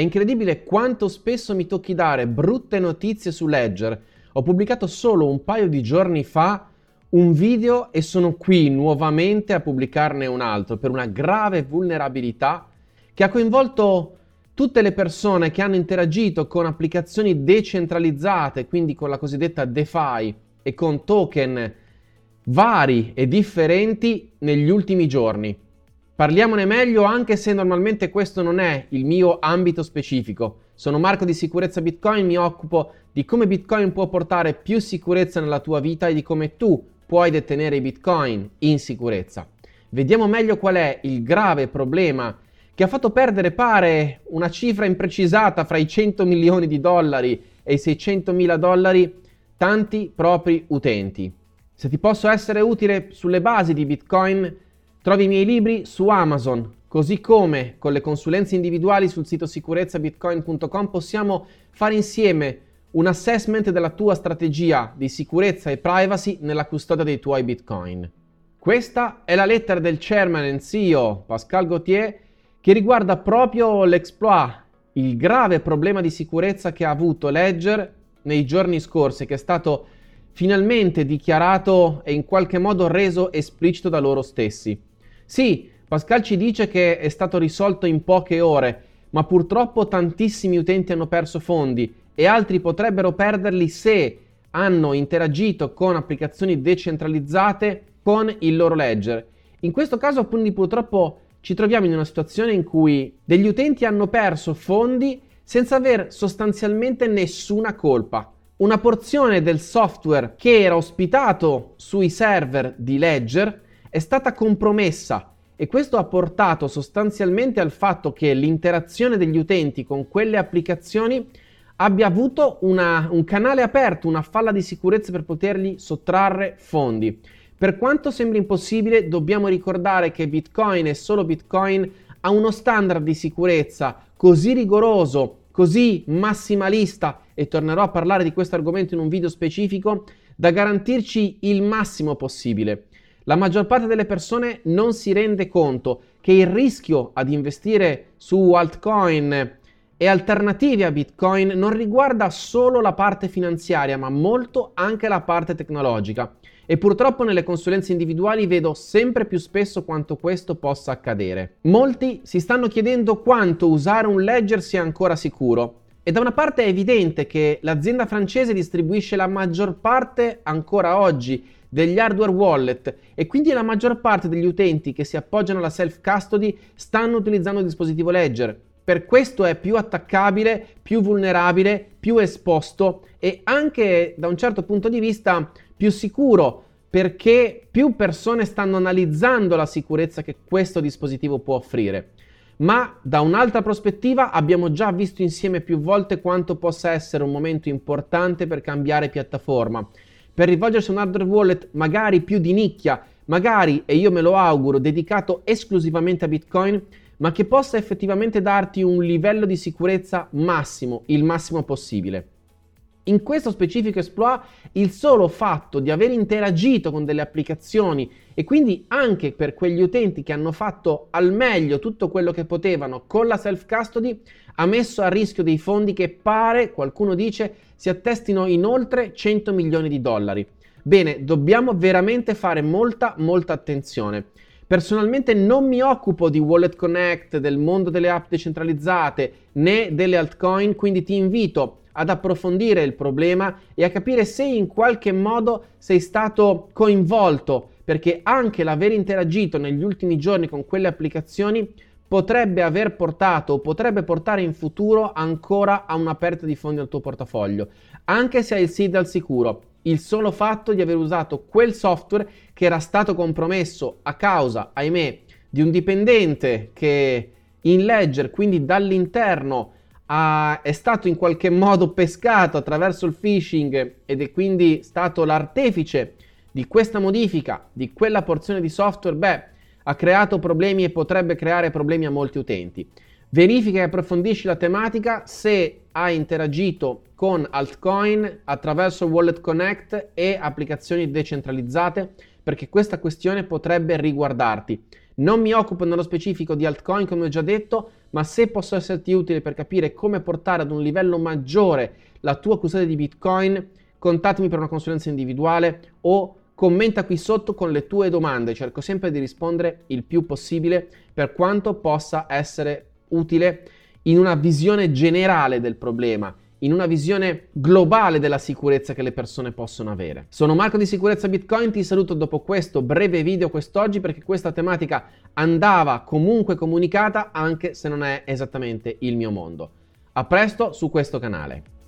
incredibile quanto spesso mi tocchi dare brutte notizie su Ledger. Ho pubblicato solo un paio di giorni fa un video e sono qui nuovamente a pubblicarne un altro per una grave vulnerabilità che ha coinvolto tutte le persone che hanno interagito con applicazioni decentralizzate, quindi con la cosiddetta DeFi e con token vari e differenti negli ultimi giorni. Parliamone meglio anche se normalmente questo non è il mio ambito specifico. Sono Marco di Sicurezza Bitcoin, mi occupo di come Bitcoin può portare più sicurezza nella tua vita e di come tu puoi detenere i Bitcoin in sicurezza. Vediamo meglio qual è il grave problema che ha fatto perdere pare una cifra imprecisata fra i 100 milioni di dollari e i 600 mila dollari tanti propri utenti. Se ti posso essere utile sulle basi di Bitcoin, trovi i miei libri su Amazon, così come con le consulenze individuali sul sito sicurezzabitcoin.com possiamo fare insieme un assessment della tua strategia di sicurezza e privacy nella custodia dei tuoi Bitcoin. Questa è la lettera del chairman e CEO Pascal Gauthier che riguarda proprio l'exploit, il grave problema di sicurezza che ha avuto Ledger nei giorni scorsi, che è stato finalmente dichiarato e in qualche modo reso esplicito da loro stessi. Sì, Pascal ci dice che è stato risolto in poche ore, ma purtroppo tantissimi utenti hanno perso fondi e altri potrebbero perderli se hanno interagito con applicazioni decentralizzate con il loro ledger. In questo caso, quindi, purtroppo ci troviamo in una situazione in cui degli utenti hanno perso fondi senza aver sostanzialmente nessuna colpa. Una porzione del software che era ospitato sui server di Ledger è stata compromessa e questo ha portato sostanzialmente al fatto che l'interazione degli utenti con quelle applicazioni abbia avuto una, un canale aperto, una falla di sicurezza per potergli sottrarre fondi. Per quanto sembri impossibile, dobbiamo ricordare che Bitcoin e solo Bitcoin ha uno standard di sicurezza così rigoroso, così massimalista, e tornerò a parlare di questo argomento in un video specifico, da garantirci il massimo possibile. La maggior parte delle persone non si rende conto che il rischio ad investire su altcoin e alternative a Bitcoin non riguarda solo la parte finanziaria, ma molto anche la parte tecnologica. E purtroppo nelle consulenze individuali vedo sempre più spesso quanto questo possa accadere. Molti si stanno chiedendo quanto usare un ledger sia ancora sicuro. E da una parte è evidente che l'azienda francese distribuisce la maggior parte ancora oggi degli hardware wallet e quindi la maggior parte degli utenti che si appoggiano alla self custody stanno utilizzando il dispositivo ledger. Per questo è più attaccabile, più vulnerabile, più esposto e anche da un certo punto di vista più sicuro perché più persone stanno analizzando la sicurezza che questo dispositivo può offrire. Ma da un'altra prospettiva abbiamo già visto insieme più volte quanto possa essere un momento importante per cambiare piattaforma, per rivolgersi a un hardware wallet magari più di nicchia, magari, e io me lo auguro, dedicato esclusivamente a Bitcoin, ma che possa effettivamente darti un livello di sicurezza massimo, il massimo possibile. In questo specifico exploit, il solo fatto di aver interagito con delle applicazioni e quindi anche per quegli utenti che hanno fatto al meglio tutto quello che potevano con la self custody ha messo a rischio dei fondi che pare, qualcuno dice, si attestino in oltre 100 milioni di dollari. Bene, dobbiamo veramente fare molta, molta attenzione. Personalmente non mi occupo di Wallet Connect, del mondo delle app decentralizzate né delle altcoin, quindi ti invito ad approfondire il problema e a capire se in qualche modo sei stato coinvolto, perché anche l'aver interagito negli ultimi giorni con quelle applicazioni potrebbe aver portato o potrebbe portare in futuro ancora a una perdita di fondi nel tuo portafoglio, anche se hai il SID al sicuro. Il solo fatto di aver usato quel software che era stato compromesso a causa, ahimè, di un dipendente che in Ledger, quindi dall'interno, ha, è stato in qualche modo pescato attraverso il phishing ed è quindi stato l'artefice di questa modifica, di quella porzione di software, beh, ha creato problemi e potrebbe creare problemi a molti utenti. Verifica e approfondisci la tematica se hai interagito con altcoin attraverso Wallet Connect e applicazioni decentralizzate, perché questa questione potrebbe riguardarti. Non mi occupo nello specifico di altcoin, come ho già detto, ma se posso esserti utile per capire come portare ad un livello maggiore la tua custodia di Bitcoin, contattami per una consulenza individuale o commenta qui sotto con le tue domande, cerco sempre di rispondere il più possibile per quanto possa essere utile in una visione generale del problema in una visione globale della sicurezza che le persone possono avere. Sono Marco di Sicurezza Bitcoin, ti saluto dopo questo breve video quest'oggi perché questa tematica andava comunque comunicata anche se non è esattamente il mio mondo. A presto su questo canale.